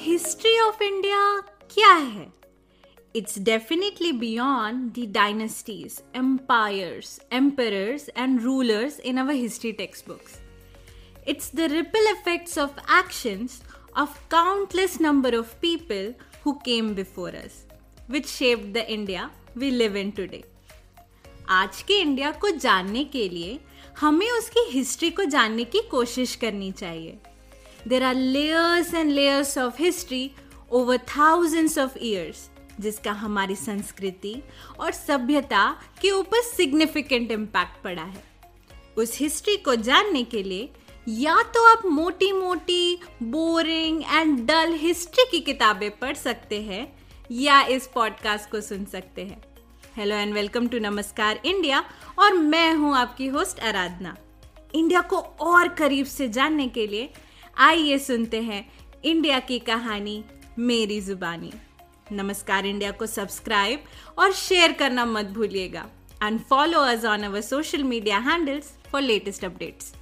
History of India क्या है it's definitely beyond the dynasties empires empire and rulers in our history text books it's the ripple effects of actions of countless number of people who came before us which shape the India we live in today आज के India को जानने के लिए हमें उसकी history को जानने की कोशिश करनी चाहिए। There are layers and layers of history over thousands of years जिसका हमारी संस्कृति और सभ्यता के ऊपर सिग्निफिकेंट इम्पैक्ट पड़ा है। उस हिस्ट्री को जानने के लिए या तो आप मोटी मोटी बोरिंग एंड डल हिस्ट्री की किताबें पढ़ सकते हैं या इस पॉडकास्ट को सुन सकते हैं। Hello and welcome to Namaskar India और मैं हूँ आपकी होस्ट आराधना इंडिया को और करीब से जानने के लिए आइए सुनते हैं इंडिया की कहानी मेरी जुबानी। नमस्कार इंडिया को सब्सक्राइब और शेयर करना मत भूलिएगा। And follow us on our social media handles for latest updates